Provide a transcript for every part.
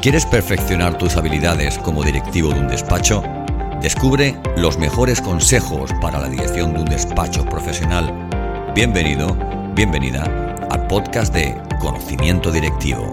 ¿Quieres perfeccionar tus habilidades como directivo de un despacho? Descubre los mejores consejos para la dirección de un despacho profesional. Bienvenido, bienvenida al podcast de Conocimiento Directivo.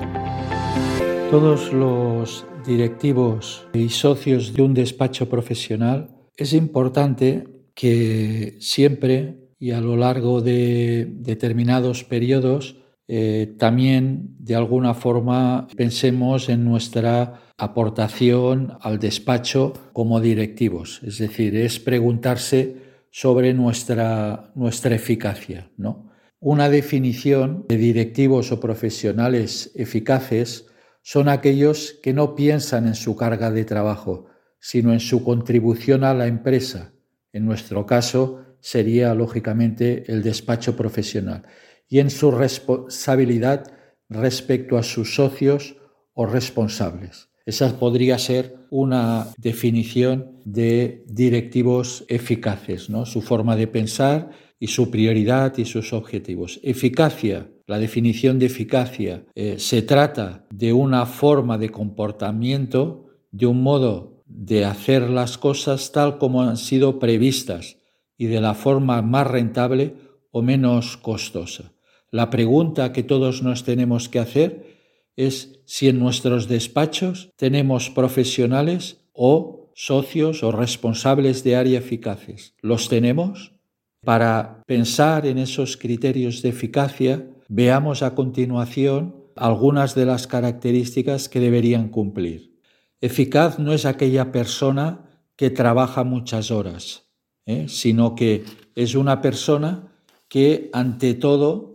Todos los directivos y socios de un despacho profesional es importante que siempre y a lo largo de determinados periodos eh, también de alguna forma pensemos en nuestra aportación al despacho como directivos. Es decir, es preguntarse sobre nuestra, nuestra eficacia. ¿no? Una definición de directivos o profesionales eficaces son aquellos que no piensan en su carga de trabajo, sino en su contribución a la empresa. En nuestro caso sería, lógicamente, el despacho profesional y en su responsabilidad respecto a sus socios o responsables. Esa podría ser una definición de directivos eficaces, ¿no? su forma de pensar y su prioridad y sus objetivos. Eficacia, la definición de eficacia, eh, se trata de una forma de comportamiento, de un modo de hacer las cosas tal como han sido previstas y de la forma más rentable o menos costosa. La pregunta que todos nos tenemos que hacer es si en nuestros despachos tenemos profesionales o socios o responsables de área eficaces. ¿Los tenemos? Para pensar en esos criterios de eficacia, veamos a continuación algunas de las características que deberían cumplir. Eficaz no es aquella persona que trabaja muchas horas, ¿eh? sino que es una persona que ante todo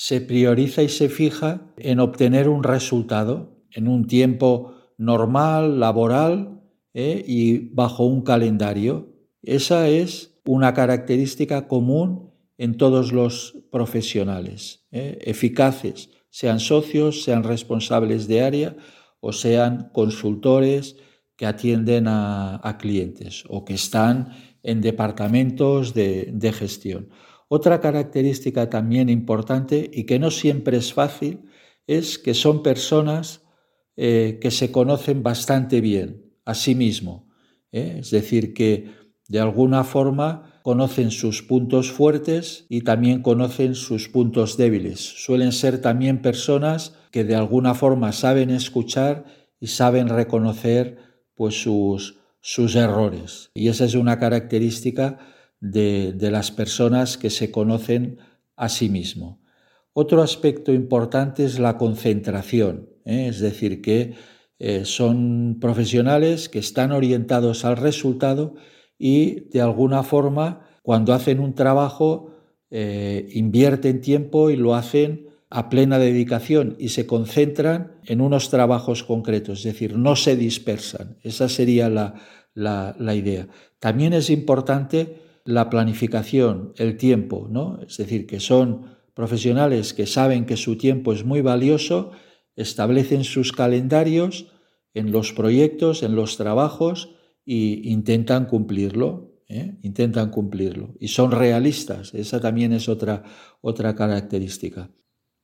se prioriza y se fija en obtener un resultado en un tiempo normal, laboral ¿eh? y bajo un calendario. Esa es una característica común en todos los profesionales, ¿eh? eficaces, sean socios, sean responsables de área o sean consultores que atienden a, clientes o que están en departamentos de gestión. Otra característica también importante y que no siempre es fácil es que son personas eh, que se conocen bastante bien a sí mismo. ¿eh? Es decir, que de alguna forma conocen sus puntos fuertes y también conocen sus puntos débiles. Suelen ser también personas que de alguna forma saben escuchar y saben reconocer pues, sus, sus errores. Y esa es una característica de, las personas que se conocen a sí mismo. Otro aspecto importante es la concentración, ¿eh? es decir, que eh, son profesionales que están orientados al resultado y de alguna forma cuando hacen un trabajo eh, invierten tiempo y lo hacen a plena dedicación y se concentran en unos trabajos concretos, es decir, no se dispersan. Esa sería la, la idea. También es importante la planificación, el tiempo, ¿no? Es decir, que son profesionales que saben que su tiempo es muy valioso, establecen sus calendarios en los proyectos, en los trabajos e intentan cumplirlo, ¿eh? intentan cumplirlo. Y son realistas, esa también es otra, otra característica.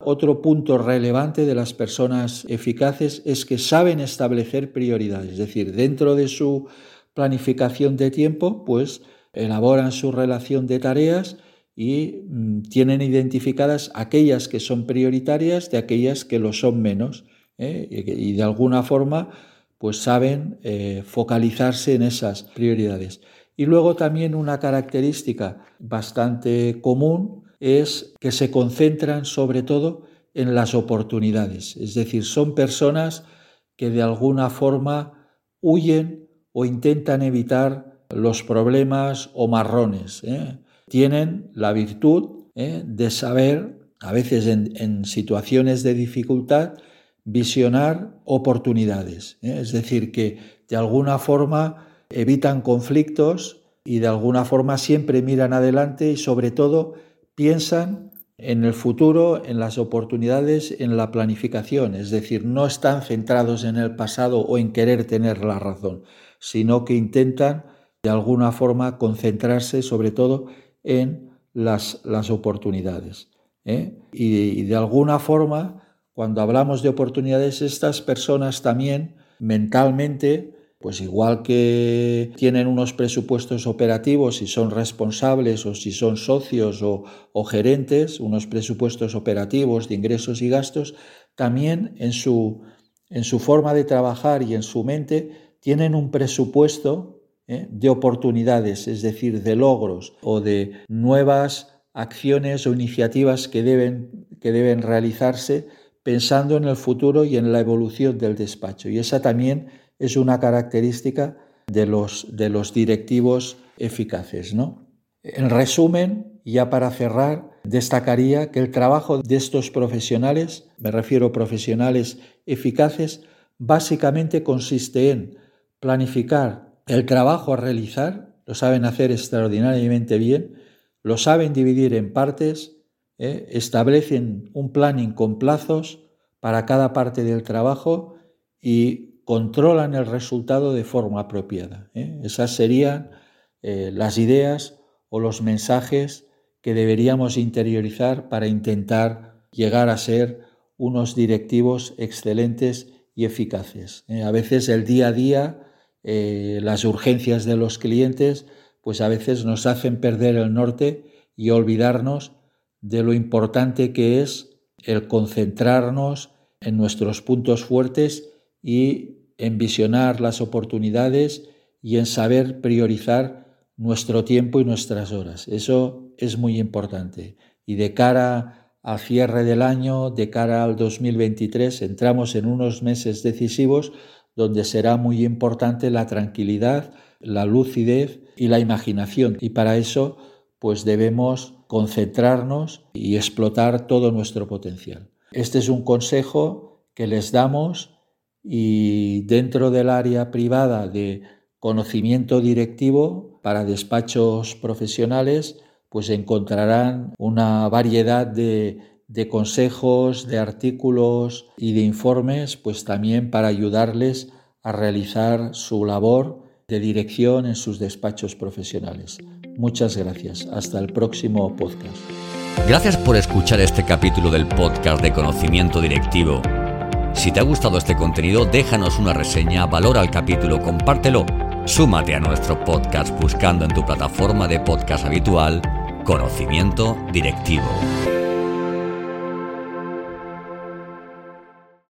Otro punto relevante de las personas eficaces es que saben establecer prioridades, es decir, dentro de su planificación de tiempo, pues elaboran su relación de tareas y mm, tienen identificadas aquellas que son prioritarias de aquellas que lo son menos ¿eh? y de alguna forma pues saben eh, focalizarse en esas prioridades. Y luego también una característica bastante común es que se concentran sobre todo en las oportunidades, es decir, son personas que de alguna forma huyen o intentan evitar los problemas o marrones. ¿eh? Tienen la virtud ¿eh? de saber, a veces en, situaciones de dificultad, visionar oportunidades. ¿eh? Es decir, que de alguna forma evitan conflictos y de alguna forma siempre miran adelante y sobre todo piensan en el futuro, en las oportunidades, en la planificación. Es decir, no están centrados en el pasado o en querer tener la razón, sino que intentan de alguna forma concentrarse sobre todo en las, las oportunidades. ¿eh? Y, de alguna forma, cuando hablamos de oportunidades, estas personas también mentalmente, pues igual que tienen unos presupuestos operativos si son responsables o si son socios o, gerentes, unos presupuestos operativos de ingresos y gastos, también en su, en su forma de trabajar y en su mente tienen un presupuesto ¿eh? de oportunidades, es decir, de logros o de nuevas acciones o iniciativas que deben, que deben realizarse pensando en el futuro y en la evolución del despacho. Y esa también es una característica de los, de los directivos eficaces. ¿no? En resumen, ya para cerrar, destacaría que el trabajo de estos profesionales, me refiero a profesionales eficaces, básicamente consiste en planificar el trabajo a realizar, lo saben hacer extraordinariamente bien, lo saben dividir en partes, ¿eh? establecen un planning con plazos para cada parte del trabajo y controlan el resultado de forma apropiada. ¿eh? Esas serían eh, las ideas o los mensajes que deberíamos interiorizar para intentar llegar a ser unos directivos excelentes y eficaces. A veces el día a día, las urgencias de los clientes, pues a veces nos hacen perder el norte y olvidarnos de lo importante que es el concentrarnos en nuestros puntos fuertes y en visionar las oportunidades y en saber priorizar nuestro tiempo y nuestras horas. Eso es muy importante. Y de cara al cierre del año, de cara al 2023, entramos en unos meses decisivos donde será muy importante la tranquilidad, la lucidez y la imaginación. Y para eso, pues debemos concentrarnos y explotar todo nuestro potencial. Este es un consejo que les damos y dentro del área privada de conocimiento directivo para despachos profesionales, pues encontrarán una variedad de, de consejos, de artículos y de informes, pues también para ayudarles a realizar su labor de dirección en sus despachos profesionales. Muchas gracias. Hasta el próximo podcast. Gracias por escuchar este capítulo del podcast de conocimiento directivo. Si te ha gustado este contenido, déjanos una reseña, valora el capítulo, compártelo. Súmate a nuestro podcast buscando en tu plataforma de podcast habitual Conocimiento Directivo.